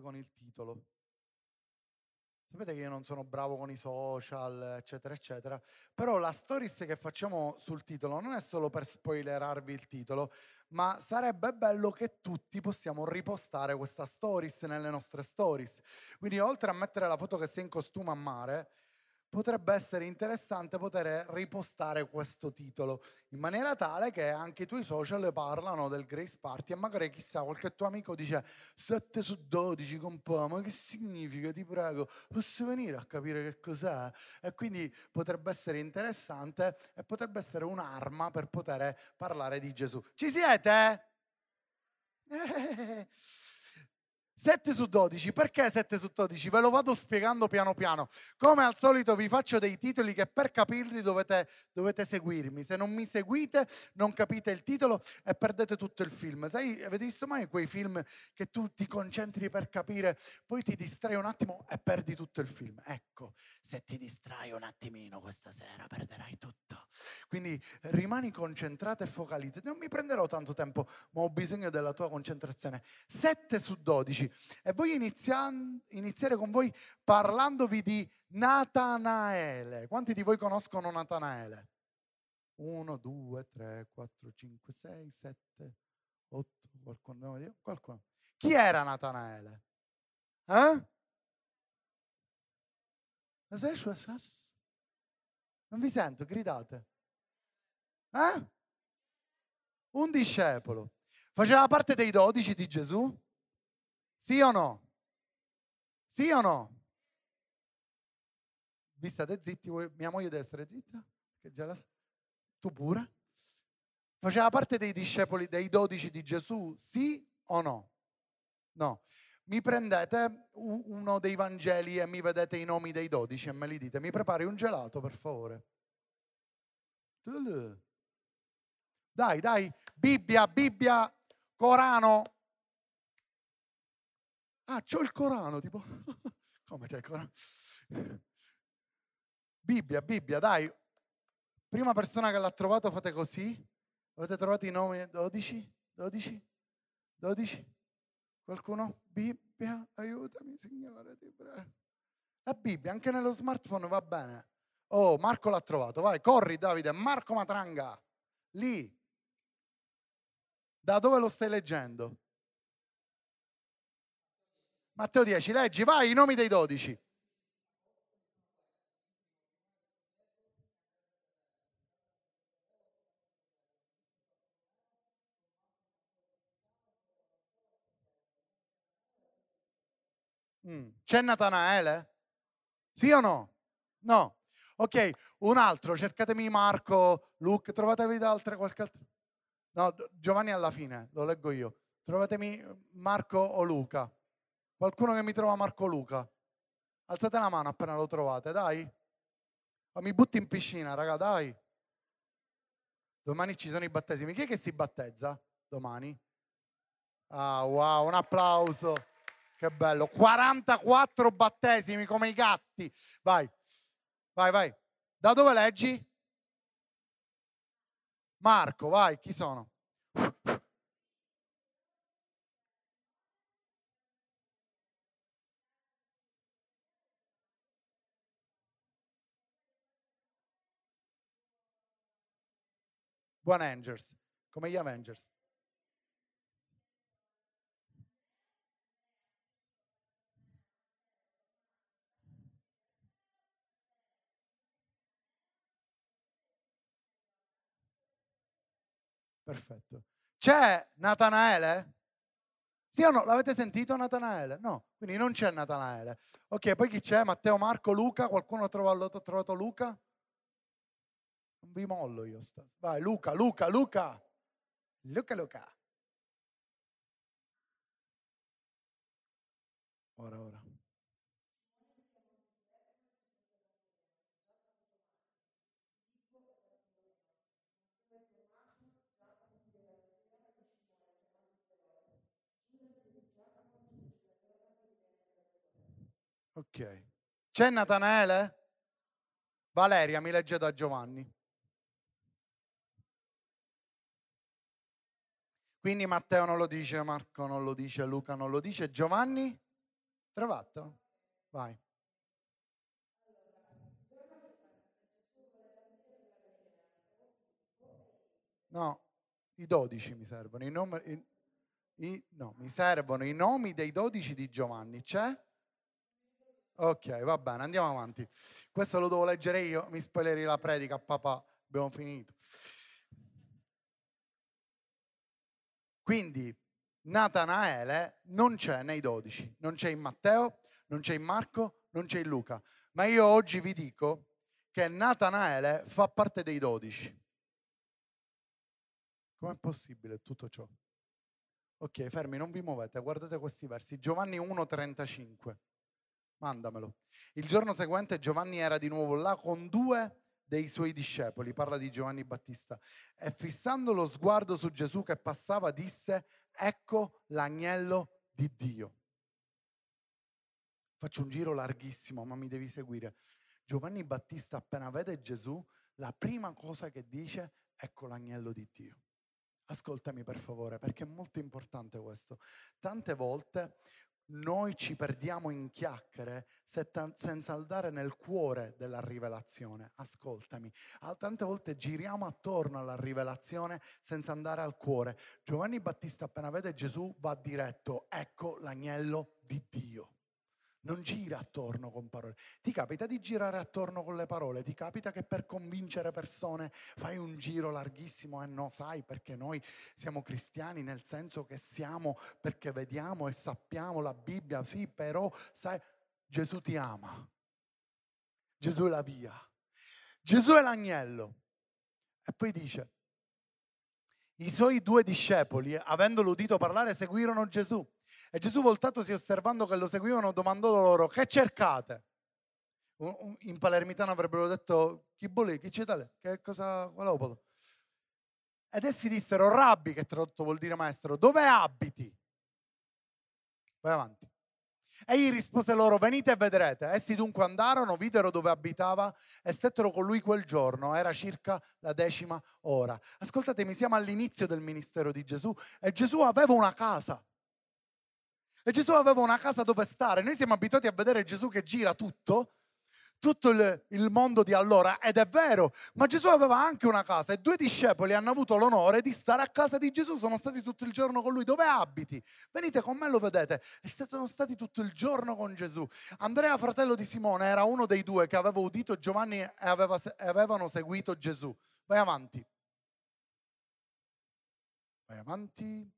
con il titolo. Sapete che io non sono bravo con i social, eccetera, eccetera, però la stories che facciamo sul titolo non è solo per spoilerarvi il titolo, ma sarebbe bello che tutti possiamo ripostare questa stories nelle nostre stories. Quindi oltre a mettere la foto che sei in costume a mare, potrebbe essere interessante poter ripostare questo titolo in maniera tale che anche i tuoi social parlano del Grace Party e magari chissà qualche tuo amico dice 7 su 12 compà, ma che significa ti prego posso venire a capire che cos'è e quindi potrebbe essere interessante e potrebbe essere un'arma per poter parlare di Gesù ci siete? Eh. 7 su 12, perché 7 su 12? Ve lo vado spiegando piano piano. Come al solito vi faccio dei titoli che per capirli dovete, dovete seguirmi. Se non mi seguite non capite il titolo e perdete tutto il film. Sai, avete visto mai quei film che tu ti concentri per capire, poi ti distrai un attimo e perdi tutto il film? Ecco, se ti distrai un attimino questa sera perderai tutto. Quindi rimani concentrato e focalizzato. Non mi prenderò tanto tempo, ma ho bisogno della tua concentrazione. 7 su 12. E voglio iniziare con voi parlandovi di Natanaele. Quanti di voi conoscono Natanaele? 1, 2, 3, 4, 5, 6, 7, 8, qualcuno? qualcuno. Chi era Natanaele? Eh? Non vi sento, gridate. Eh? Un discepolo. Faceva parte dei dodici di Gesù? Sì o no? Sì o no? Vi state zitti? Mia moglie deve essere zitta? Che già la. Tu pure? Faceva parte dei discepoli, dei dodici di Gesù? Sì o no? No. Mi prendete uno dei Vangeli e mi vedete i nomi dei dodici e me li dite. Mi prepari un gelato, per favore. Dai, dai, Bibbia, Bibbia, Corano, Ah, c'ho il Corano, tipo, come c'è il Corano? Bibbia, Bibbia, dai. Prima persona che l'ha trovato fate così. Avete trovato i nomi 12? 12? 12? Qualcuno? Bibbia, aiutami Signore, ti prego. La Bibbia, anche nello smartphone va bene. Oh, Marco l'ha trovato, vai, corri Davide, Marco Matranga, lì. Da dove lo stai leggendo? Matteo 10, leggi, vai, i nomi dei dodici. Mm. C'è Natanaele? Sì o no? No. Ok, un altro, cercatemi Marco, Luke, trovatevi da altre, qualche altro? No, Giovanni alla fine, lo leggo io. Trovatemi Marco o Luca. Qualcuno che mi trova Marco Luca? Alzate la mano appena lo trovate, dai. O mi butti in piscina, raga, dai. Domani ci sono i battesimi. Chi è che si battezza domani? Ah, wow, un applauso. Che bello. 44 battesimi come i gatti. Vai, vai, vai. Da dove leggi? Marco, vai, chi sono? Buon Angels, come gli Avengers. Perfetto. C'è Natanaele? Sì o no? L'avete sentito Natanaele? No, quindi non c'è Natanaele. Ok, poi chi c'è? Matteo, Marco, Luca? Qualcuno ha trovato, trovato Luca? Non vi mollo io. Sta. Vai, Luca, Luca, Luca. Luca, Luca. Ora, ora. Ok. C'è Natanaele? Valeria mi legge da Giovanni. Quindi Matteo non lo dice, Marco non lo dice, Luca non lo dice, Giovanni? Trovato? Vai. No, i dodici mi servono. I nomi, i, i, no, mi servono i nomi dei dodici di Giovanni. C'è? Ok, va bene, andiamo avanti. Questo lo devo leggere io, mi spoileri la predica, papà. Abbiamo finito. Quindi Natanaele non c'è nei dodici, non c'è in Matteo, non c'è in Marco, non c'è in Luca. Ma io oggi vi dico che Natanaele fa parte dei dodici. Com'è possibile tutto ciò? Ok, fermi, non vi muovete, guardate questi versi. Giovanni 1,35. Mandamelo. Il giorno seguente Giovanni era di nuovo là con due dei suoi discepoli, parla di Giovanni Battista, e fissando lo sguardo su Gesù che passava disse, ecco l'agnello di Dio. Faccio un giro larghissimo, ma mi devi seguire. Giovanni Battista appena vede Gesù, la prima cosa che dice, ecco l'agnello di Dio. Ascoltami per favore, perché è molto importante questo. Tante volte noi ci perdiamo in chiacchiere senza andare nel cuore della rivelazione. Ascoltami, tante volte giriamo attorno alla rivelazione senza andare al cuore. Giovanni Battista appena vede Gesù va diretto, ecco l'agnello di Dio non gira attorno con parole. Ti capita di girare attorno con le parole? Ti capita che per convincere persone fai un giro larghissimo e no, sai perché noi siamo cristiani nel senso che siamo perché vediamo e sappiamo la Bibbia, sì, però sai, Gesù ti ama. Gesù è la via. Gesù è l'agnello. E poi dice, i suoi due discepoli, avendolo udito parlare, seguirono Gesù. E Gesù, voltatosi osservando che lo seguivano, domandò loro: Che cercate? In palermitano avrebbero detto: Chi vuole? Chi c'è tale? Che cosa? Qual Ed essi dissero: Rabbi, che tradotto vuol dire maestro, dove abiti? Vai avanti. Egli rispose loro: Venite e vedrete. Essi dunque andarono, videro dove abitava e stettero con lui quel giorno. Era circa la decima ora. Ascoltatemi, siamo all'inizio del ministero di Gesù e Gesù aveva una casa. E Gesù aveva una casa dove stare. Noi siamo abituati a vedere Gesù che gira tutto, tutto il, il, mondo di allora, ed è vero, ma Gesù aveva anche una casa e due discepoli hanno avuto l'onore di stare a casa di Gesù, sono stati tutto il giorno con lui. Dove abiti? Venite con me, lo vedete. E sono stati tutto il giorno con Gesù. Andrea, fratello di Simone, era uno dei due che aveva udito Giovanni e, aveva, avevano seguito Gesù. Vai avanti. Vai avanti.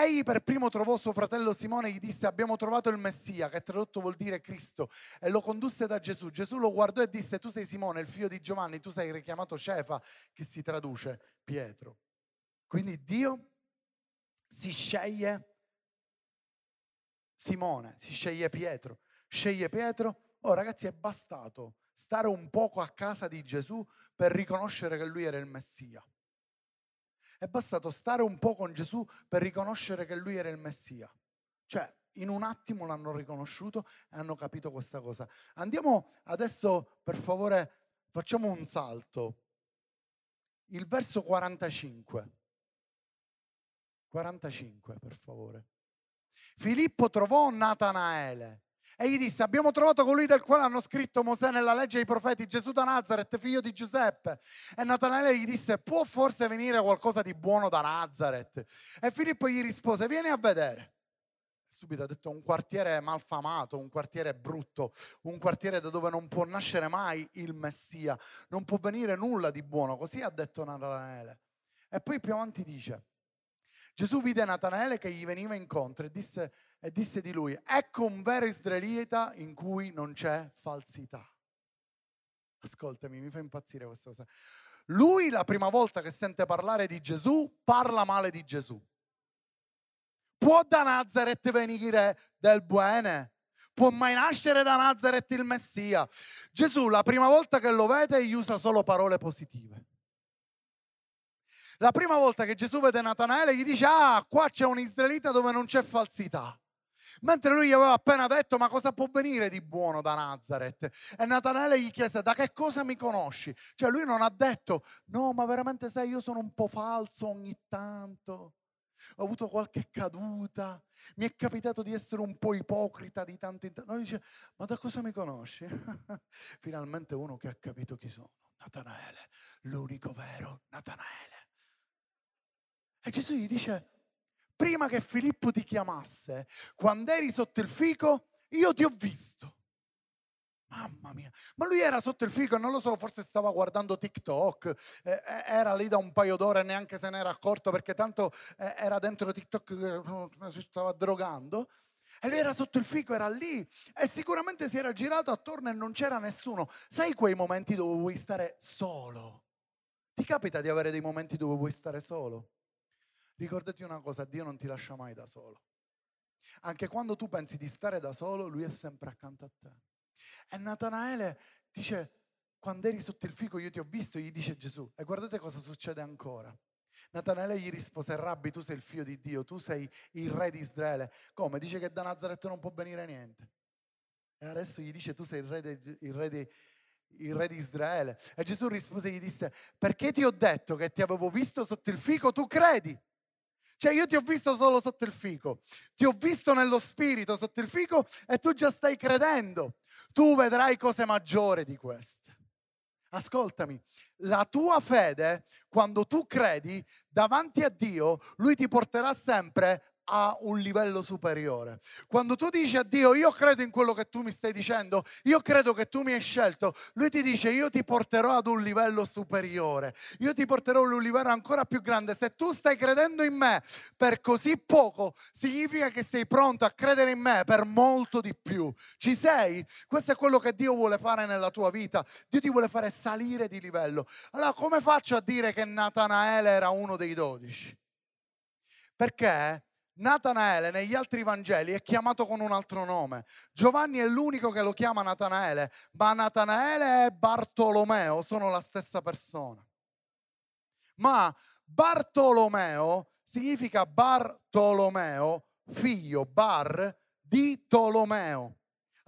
Egli per primo trovò suo fratello Simone e gli disse abbiamo trovato il Messia, che tradotto vuol dire Cristo, e lo condusse da Gesù. Gesù lo guardò e disse tu sei Simone, il figlio di Giovanni, tu sei richiamato Cefa, che si traduce Pietro. Quindi Dio si sceglie Simone, si sceglie Pietro, sceglie Pietro. Oh ragazzi è bastato stare un poco a casa di Gesù per riconoscere che lui era il Messia. È bastato stare un po' con Gesù per riconoscere che lui era il Messia. Cioè, in un attimo l'hanno riconosciuto e hanno capito questa cosa. Andiamo adesso, per favore, facciamo un salto. Il verso 45. 45, per favore. Filippo trovò Natanaele e gli disse abbiamo trovato colui del quale hanno scritto Mosè nella legge dei profeti, Gesù da Nazareth, figlio di Giuseppe. E Natanaele gli disse può forse venire qualcosa di buono da Nazareth? E Filippo gli rispose vieni a vedere. Subito ha detto un quartiere malfamato, un quartiere brutto, un quartiere da dove non può nascere mai il Messia, non può venire nulla di buono, così ha detto Natanaele. E poi più avanti dice, Gesù vide Natanaele che gli veniva incontro e disse, e disse di lui, ecco un vero israelita in cui non c'è falsità. Ascoltami, mi fa impazzire questa cosa. Lui la prima volta che sente parlare di Gesù parla male di Gesù. Può da Nazareth venire del bene? Può mai nascere da Nazareth il Messia? Gesù la prima volta che lo vede gli usa solo parole positive. La prima volta che Gesù vede Natanaele gli dice, ah, qua c'è un israelita dove non c'è falsità. Mentre lui gli aveva appena detto, ma cosa può venire di buono da Nazareth? E Natanaele gli chiese, da che cosa mi conosci? Cioè lui non ha detto, no, ma veramente sai, io sono un po' falso ogni tanto. ho avuto qualche caduta, mi è capitato di essere un po' ipocrita di tanto in tanto. No, dice, ma da cosa mi conosci? Finalmente uno che ha capito chi sono. Natanaele, l'unico vero Natanaele. E Gesù gli dice, prima che Filippo ti chiamasse, quando eri sotto il fico, io ti ho visto. Mamma mia, ma lui era sotto il fico, non lo so, forse stava guardando TikTok, eh, eh era lì da un paio d'ore, neanche se ne era accorto perché tanto eh, era dentro TikTok, eh, si stava drogando. E lui era sotto il fico, era lì e sicuramente si era girato attorno e non c'era nessuno. Sai quei momenti dove vuoi stare solo? Ti capita di avere dei momenti dove vuoi stare solo? Ricordati una cosa, Dio non ti lascia mai da solo. Anche quando tu pensi di stare da solo, Lui è sempre accanto a te. E Natanaele dice, quando eri sotto il fico io ti ho visto, gli dice Gesù. E guardate cosa succede ancora. Natanaele gli rispose, Rabbi, tu sei il figlio di Dio, tu sei il re di Israele. Come? Dice che da Nazaretto non può venire niente. E adesso gli dice, tu sei il re, de, il re di il re di Israele. E Gesù rispose e gli disse, perché ti ho detto che ti avevo visto sotto il fico, tu credi? Cioè io ti ho visto solo sotto il fico, ti ho visto nello spirito sotto il fico e tu già stai credendo. Tu vedrai cose maggiori di queste. Ascoltami, la tua fede, quando tu credi davanti a Dio, Lui ti porterà sempre a un livello superiore. Quando tu dici a Dio, io credo in quello che tu mi stai dicendo, io credo che tu mi hai scelto, lui ti dice, io ti porterò ad un livello superiore, io ti porterò ad un livello ancora più grande. Se tu stai credendo in me per così poco, significa che sei pronto a credere in me per molto di più. Ci sei? Questo è quello che Dio vuole fare nella tua vita. Dio ti vuole fare salire di livello. Allora, come faccio a dire che Natanaele era uno dei dodici? Perché Natanaele negli altri Vangeli è chiamato con un altro nome. Giovanni è l'unico che lo chiama Natanaele, ma Natanaele e Bartolomeo sono la stessa persona. Ma Bartolomeo significa Bartolomeo, figlio, Bar di Tolomeo.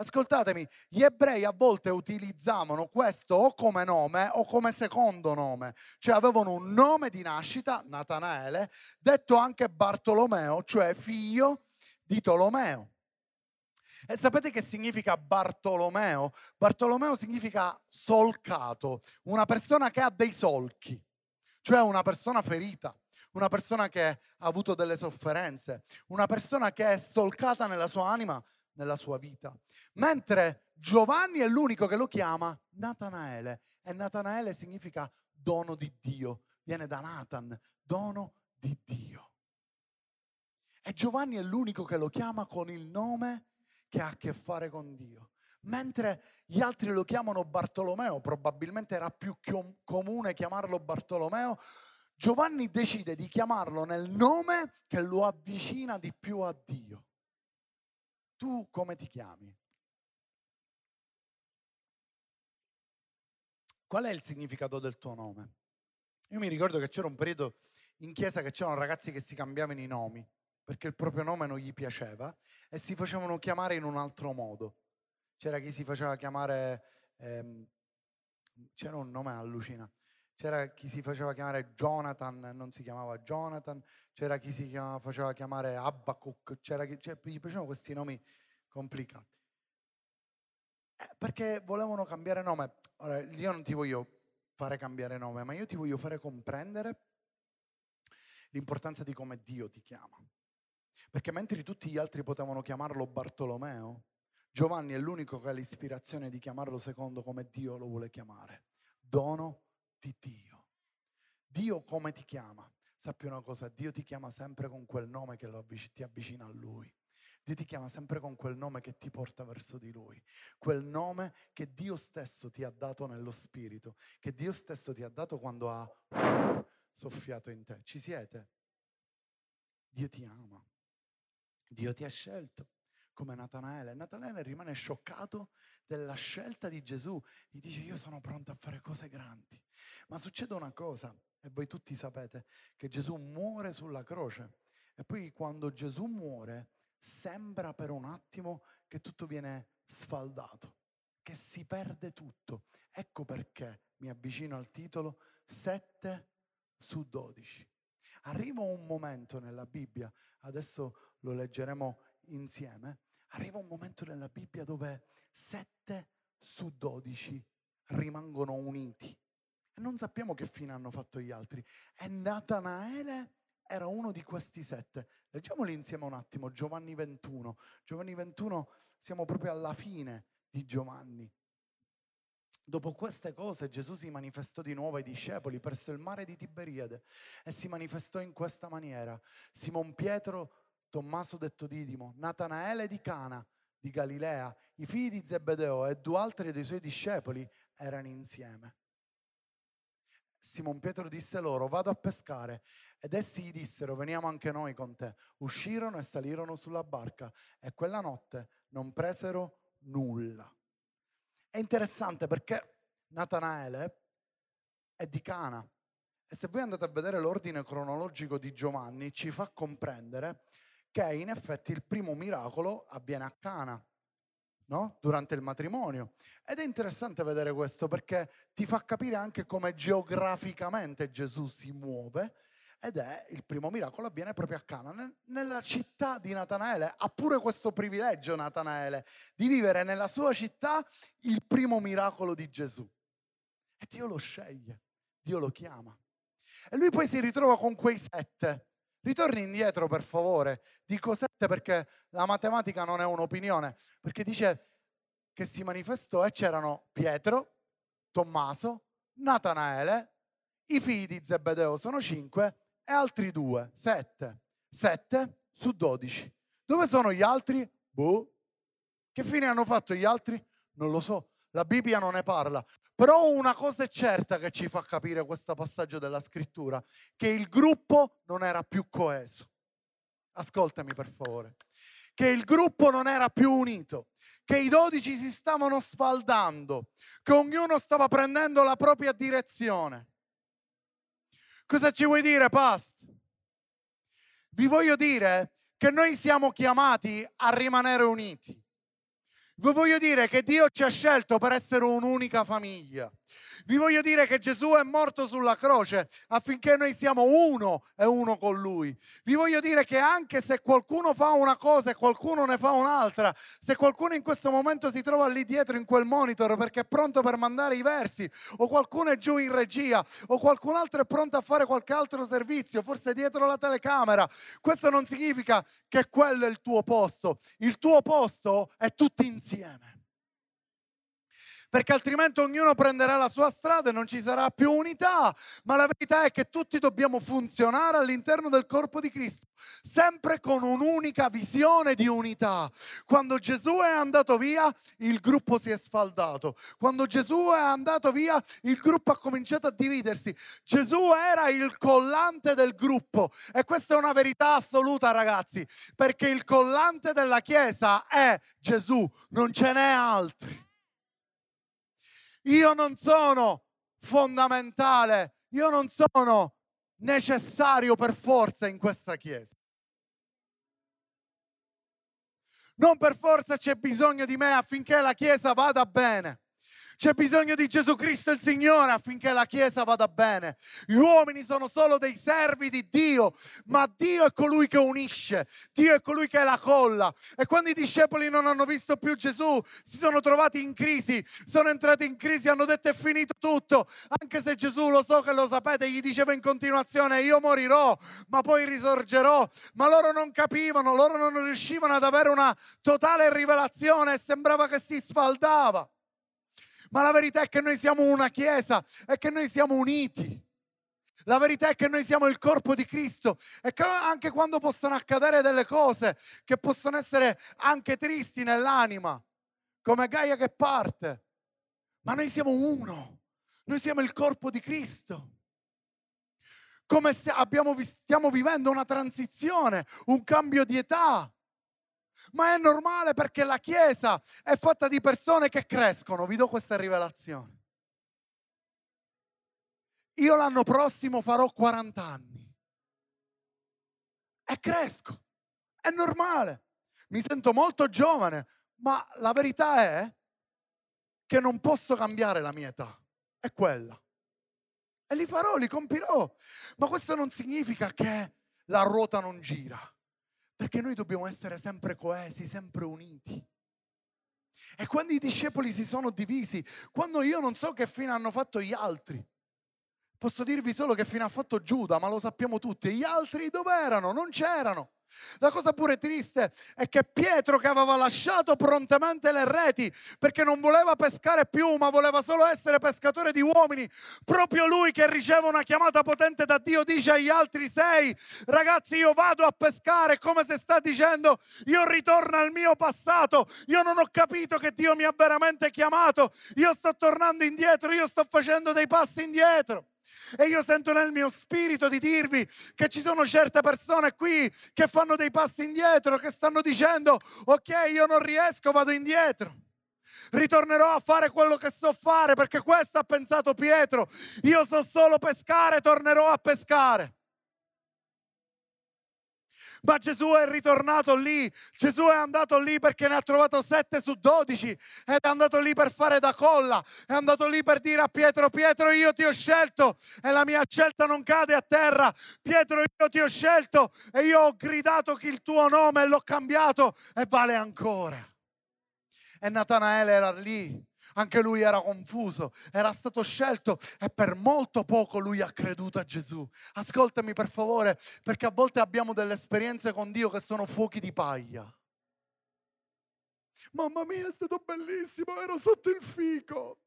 Ascoltatemi, gli ebrei a volte utilizzavano questo o come nome o come secondo nome, cioè avevano un nome di nascita, Natanaele, detto anche Bartolomeo, cioè figlio di Tolomeo. E sapete che significa Bartolomeo? Bartolomeo significa solcato, una persona che ha dei solchi, cioè una persona ferita, una persona che ha avuto delle sofferenze, una persona che è solcata nella sua anima nella sua vita. Mentre Giovanni è l'unico che lo chiama Natanaele e Natanaele significa dono di Dio, viene da Nathan, dono di Dio. E Giovanni è l'unico che lo chiama con il nome che ha a che fare con Dio. Mentre gli altri lo chiamano Bartolomeo, probabilmente era più comune chiamarlo Bartolomeo, Giovanni decide di chiamarlo nel nome che lo avvicina di più a Dio. Tu come ti chiami? Qual è il significato del tuo nome? Io mi ricordo che c'era un periodo in chiesa che c'erano ragazzi che si cambiavano i nomi perché il proprio nome non gli piaceva e si facevano chiamare in un altro modo. C'era chi si faceva chiamare, ehm, c'era un nome allucinante, c'era chi si faceva chiamare Jonathan e non si chiamava Jonathan, c'era chi si chiamava, faceva chiamare Abacuc, c'era chi, cioè, gli piacevano questi nomi complicati. Eh, perché volevano cambiare nome. Ora, io non ti voglio fare cambiare nome, ma io ti voglio fare comprendere l'importanza di come Dio ti chiama. Perché mentre tutti gli altri potevano chiamarlo Bartolomeo, Giovanni è l'unico che ha l'ispirazione di chiamarlo secondo come Dio lo vuole chiamare. Dono di Dio. Dio come ti chiama? Sappi una cosa, Dio ti chiama sempre con quel nome che avvic- ti avvicina a Lui. Dio ti chiama sempre con quel nome che ti porta verso di Lui, quel nome che Dio stesso ti ha dato nello Spirito, che Dio stesso ti ha dato quando ha soffiato in te. Ci siete? Dio ti ama, Dio ti ha scelto come Natanaele. Natanaele rimane scioccato della scelta di Gesù e dice io sono pronto a fare cose grandi. Ma succede una cosa, e voi tutti sapete, che Gesù muore sulla croce. E poi quando Gesù muore, sembra per un attimo che tutto viene sfaldato, che si perde tutto. Ecco perché mi avvicino al titolo 7 su 12. Arriva un momento nella Bibbia, adesso lo leggeremo insieme, arriva un momento nella Bibbia dove 7 su 12 rimangono uniti. E non sappiamo che fine hanno fatto gli altri. E Natanaele era uno di questi sette. Leggiamoli insieme un attimo, Giovanni 21. Giovanni 21, siamo proprio alla fine di Giovanni. Dopo queste cose Gesù si manifestò di nuovo ai discepoli presso il mare di Tiberiade e si manifestò in questa maniera. Simon Pietro, Tommaso detto Didimo, Natanaele di Cana di Galilea, i figli di Zebedeo e due altri dei suoi discepoli erano insieme. Simon Pietro disse loro, vado a pescare. Ed essi gli dissero, veniamo anche noi con te. Uscirono e salirono sulla barca e quella notte non presero nulla. È interessante perché Natanaele è di Cana e se voi andate a vedere l'ordine cronologico di Giovanni ci fa comprendere che in effetti il primo miracolo avviene a Cana, no? durante il matrimonio. Ed è interessante vedere questo perché ti fa capire anche come geograficamente Gesù si muove ed è il primo miracolo avviene proprio a Cana, nella città di Natanaele. Ha pure questo privilegio Natanaele di vivere nella sua città il primo miracolo di Gesù. E Dio lo sceglie, Dio lo chiama. E lui poi si ritrova con quei sette. Ritorni indietro per favore, dico sette perché la matematica non è un'opinione, perché dice che si manifestò e c'erano Pietro, Tommaso, Natanaele, i figli di Zebedeo sono cinque e altri due, sette. Sette su dodici. Dove sono gli altri? Boh. Che fine hanno fatto gli altri? Non lo so. La Bibbia non ne parla. Però una cosa è certa che ci fa capire questo passaggio della scrittura, che il gruppo non era più coeso. Ascoltami per favore. Che il gruppo non era più unito, che i dodici si stavano sfaldando, che ognuno stava prendendo la propria direzione. Cosa ci vuoi dire, Past? Vi voglio dire che noi siamo chiamati a rimanere uniti. Vi voglio dire che Dio ci ha scelto per essere un'unica famiglia. Vi voglio dire che Gesù è morto sulla croce affinché noi siamo uno e uno con Lui. Vi voglio dire che anche se qualcuno fa una cosa e qualcuno ne fa un'altra, se qualcuno in questo momento si trova lì dietro in quel monitor perché è pronto per mandare i versi, o qualcuno è giù in regia, o qualcun altro è pronto a fare qualche altro servizio, forse dietro la telecamera, questo non significa che quello è il tuo posto. Il tuo posto è tutti insieme perché altrimenti ognuno prenderà la sua strada e non ci sarà più unità. Ma la verità è che tutti dobbiamo funzionare all'interno del corpo di Cristo, sempre con un'unica visione di unità. Quando Gesù è andato via, il gruppo si è sfaldato. Quando Gesù è andato via, il gruppo ha cominciato a dividersi. Gesù era il collante del gruppo e questa è una verità assoluta, ragazzi, perché il collante della Chiesa è Gesù, non ce n'è altri. Io non sono fondamentale, io non sono necessario per forza in questa chiesa. Non per forza c'è bisogno di me affinché la chiesa vada bene. C'è bisogno di Gesù Cristo il Signore affinché la Chiesa vada bene. Gli uomini sono solo dei servi di Dio, ma Dio è colui che unisce, Dio è colui che è la colla. E quando i discepoli non hanno visto più Gesù, si sono trovati in crisi, sono entrati in crisi, hanno detto è finito tutto, anche se Gesù lo so che lo sapete, gli diceva in continuazione io morirò, ma poi risorgerò. Ma loro non capivano, loro non riuscivano ad avere una totale rivelazione e sembrava che si sfaldava ma la verità è che noi siamo una chiesa e che noi siamo uniti. La verità è che noi siamo il corpo di Cristo e che anche quando possono accadere delle cose che possono essere anche tristi nell'anima, come Gaia che parte, ma noi siamo uno, noi siamo il corpo di Cristo. Come abbiamo, stiamo vivendo una transizione, un cambio di età ma è normale perché la Chiesa è fatta di persone che crescono. Vi do questa rivelazione. Io l'anno prossimo farò 40 anni e cresco. È normale. Mi sento molto giovane, ma la verità è che non posso cambiare la mia età. È quella. E li farò, li compirò. Ma questo non significa che la ruota non gira, perché noi dobbiamo essere sempre coesi, sempre uniti. E quando i discepoli si sono divisi, quando io non so che fine hanno fatto gli altri, posso dirvi solo che fine ha fatto Giuda, ma lo sappiamo tutti, gli altri dove erano? Non c'erano. La cosa pure triste è che Pietro che aveva lasciato prontamente le reti perché non voleva pescare più ma voleva solo essere pescatore di uomini, proprio lui che riceve una chiamata potente da Dio dice agli altri sei ragazzi io vado a pescare come se sta dicendo io ritorno al mio passato, io non ho capito che Dio mi ha veramente chiamato, io sto tornando indietro, io sto facendo dei passi indietro. E io sento nel mio spirito di dirvi che ci sono certe persone qui che fanno dei passi indietro, che stanno dicendo, ok, io non riesco, vado indietro. Ritornerò a fare quello che so fare perché questo ha pensato Pietro. Io so solo pescare, tornerò a pescare. Ma Gesù è ritornato lì, Gesù è andato lì perché ne ha trovato 7 su 12 ed è andato lì per fare da colla, è andato lì per dire a Pietro, Pietro io ti ho scelto e la mia scelta non cade a terra, Pietro io ti ho scelto e io ho gridato il tuo nome e l'ho cambiato e vale ancora. E Natanaele era lì anche lui era confuso, era stato scelto e per molto poco lui ha creduto a Gesù. Ascoltami per favore, perché a volte abbiamo delle esperienze con Dio che sono fuochi di paglia. Mamma mia, è stato bellissimo, ero sotto il fico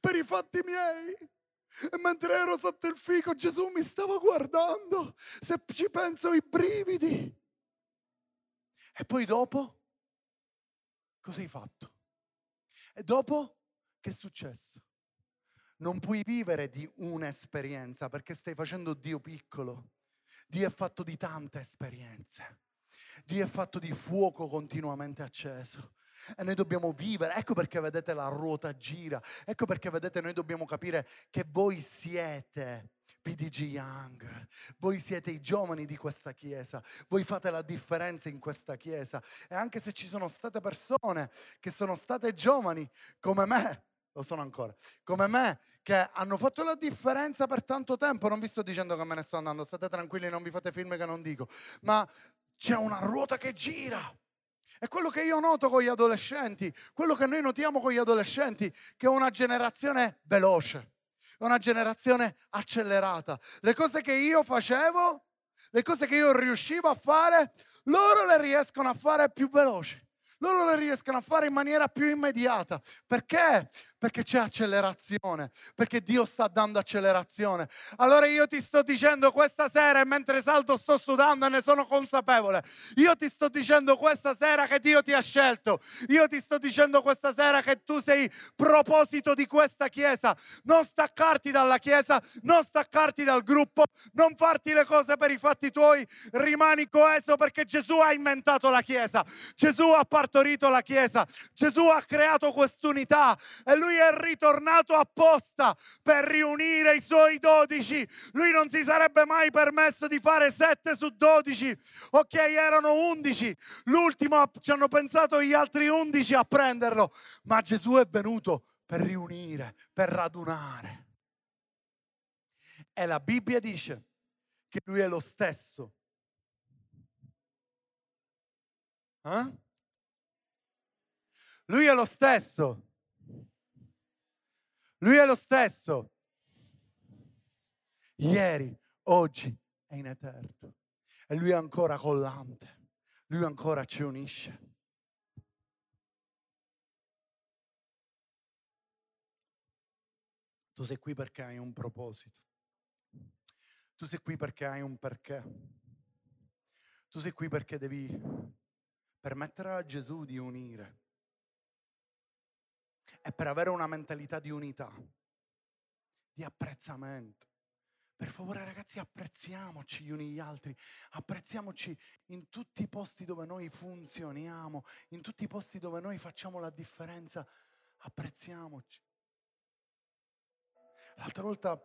per i fatti miei. E mentre ero sotto il fico Gesù mi stava guardando, se ci penso i brividi. E poi dopo, cosa hai fatto? E dopo che è successo? Non puoi vivere di un'esperienza perché stai facendo Dio piccolo. Dio è fatto di tante esperienze. Dio è fatto di fuoco continuamente acceso. E noi dobbiamo vivere, ecco perché vedete la ruota gira, ecco perché vedete noi dobbiamo capire che voi siete PDG Young, voi siete i giovani di questa chiesa, voi fate la differenza in questa chiesa e anche se ci sono state persone che sono state giovani come me, lo sono ancora, come me, che hanno fatto la differenza per tanto tempo, non vi sto dicendo che me ne sto andando, state tranquilli, non vi fate film che non dico, ma c'è una ruota che gira. È quello che io noto con gli adolescenti, quello che noi notiamo con gli adolescenti, che è una generazione veloce una generazione accelerata. Le cose che io facevo, le cose che io riuscivo a fare, loro le riescono a fare più veloci. Loro le riescono a fare in maniera più immediata. Perché? Perché c'è accelerazione, perché Dio sta dando accelerazione. Allora io ti sto dicendo questa sera e mentre salto sto sudando e ne sono consapevole. Io ti sto dicendo questa sera che Dio ti ha scelto. Io ti sto dicendo questa sera che tu sei proposito di questa chiesa. Non staccarti dalla chiesa, non staccarti dal gruppo, non farti le cose per i fatti tuoi. Rimani coeso perché Gesù ha inventato la chiesa. Gesù ha partorito la chiesa. Gesù ha creato quest'unità e lui lui è ritornato apposta per riunire i suoi dodici. Lui non si sarebbe mai permesso di fare sette su dodici. Ok, erano undici. L'ultimo ci hanno pensato gli altri undici a prenderlo. Ma Gesù è venuto per riunire, per radunare. E la Bibbia dice che lui è lo stesso. Eh? Lui è lo stesso lui è lo stesso. Ieri, oggi e in eterno. E lui è ancora collante. Lui ancora ci unisce. Tu sei qui perché hai un proposito. Tu sei qui perché hai un perché. Tu sei qui perché devi permettere a Gesù di unire è per avere una mentalità di unità, di apprezzamento. Per favore ragazzi apprezziamoci gli uni gli altri, apprezziamoci in tutti i posti dove noi funzioniamo, in tutti i posti dove noi facciamo la differenza, apprezziamoci. L'altra volta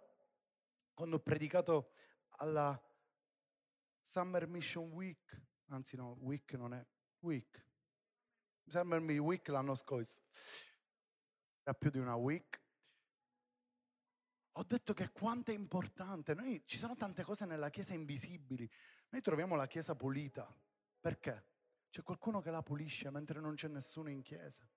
quando ho predicato alla Summer Mission Week, anzi no, Week non è, Week, Summer Week l'anno scorso, da più di una week, ho detto che quanto è importante. Noi, ci sono tante cose nella Chiesa invisibili. Noi troviamo la Chiesa pulita. Perché? C'è qualcuno che la pulisce mentre non c'è nessuno in Chiesa.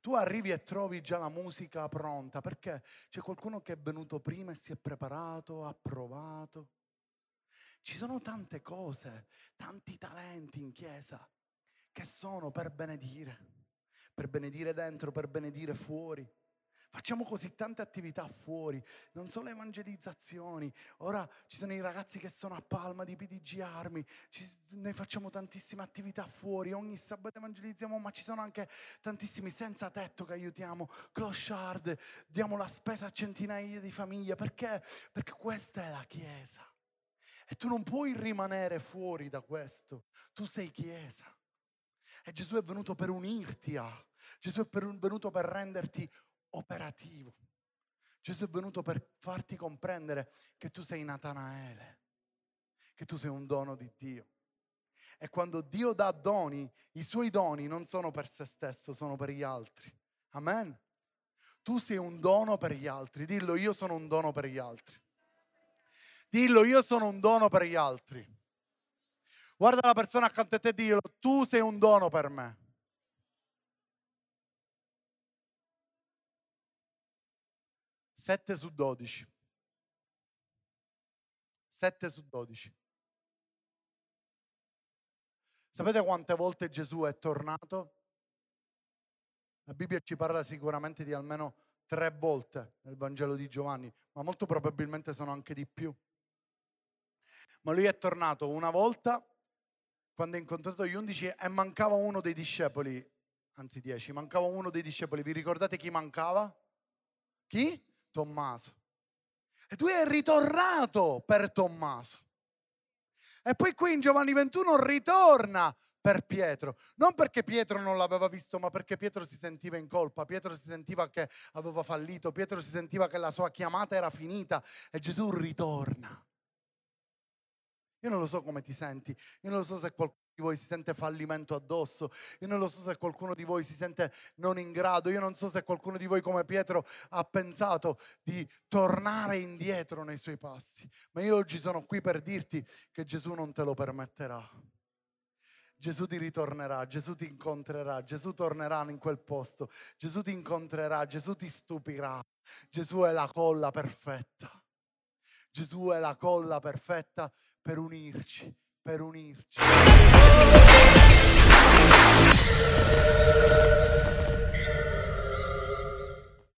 Tu arrivi e trovi già la musica pronta perché c'è qualcuno che è venuto prima e si è preparato, ha provato. Ci sono tante cose, tanti talenti in chiesa che sono per benedire, per benedire dentro, per benedire fuori. Facciamo così tante attività fuori, non solo evangelizzazioni. Ora ci sono i ragazzi che sono a Palma di PDG Armi, ci, noi facciamo tantissime attività fuori, ogni sabato evangelizziamo, ma ci sono anche tantissimi senza tetto che aiutiamo, clochard, diamo la spesa a centinaia di famiglie. Perché? Perché questa è la Chiesa. E tu non puoi rimanere fuori da questo, tu sei Chiesa. E Gesù è venuto per unirti a, Gesù è venuto per renderti operativo. Gesù è venuto per farti comprendere che tu sei Natanaele, che tu sei un dono di Dio. E quando Dio dà doni, i suoi doni non sono per se stesso, sono per gli altri. Amen. Tu sei un dono per gli altri. Dillo, io sono un dono per gli altri. Dillo, io sono un dono per gli altri. Guarda la persona accanto a te e dillo, tu sei un dono per me. 7 su 12. 7 su 12. Sapete quante volte Gesù è tornato? La Bibbia ci parla sicuramente di almeno tre volte nel Vangelo di Giovanni, ma molto probabilmente sono anche di più. Ma lui è tornato una volta quando ha incontrato gli undici e mancava uno dei discepoli, anzi dieci, mancava uno dei discepoli. Vi ricordate chi mancava? Chi? Tommaso. E tu è ritornato per Tommaso. E poi qui in Giovanni 21 ritorna per Pietro, non perché Pietro non l'aveva visto, ma perché Pietro si sentiva in colpa, Pietro si sentiva che aveva fallito, Pietro si sentiva che la sua chiamata era finita e Gesù ritorna. Io non lo so come ti senti, io non lo so se qualcuno di voi si sente fallimento addosso, io non lo so se qualcuno di voi si sente non in grado, io non so se qualcuno di voi come Pietro ha pensato di tornare indietro nei suoi passi, ma io oggi sono qui per dirti che Gesù non te lo permetterà. Gesù ti ritornerà, Gesù ti incontrerà, Gesù tornerà in quel posto, Gesù ti incontrerà, Gesù ti stupirà. Gesù è la colla perfetta. Gesù è la colla perfetta per unirci, per unirci.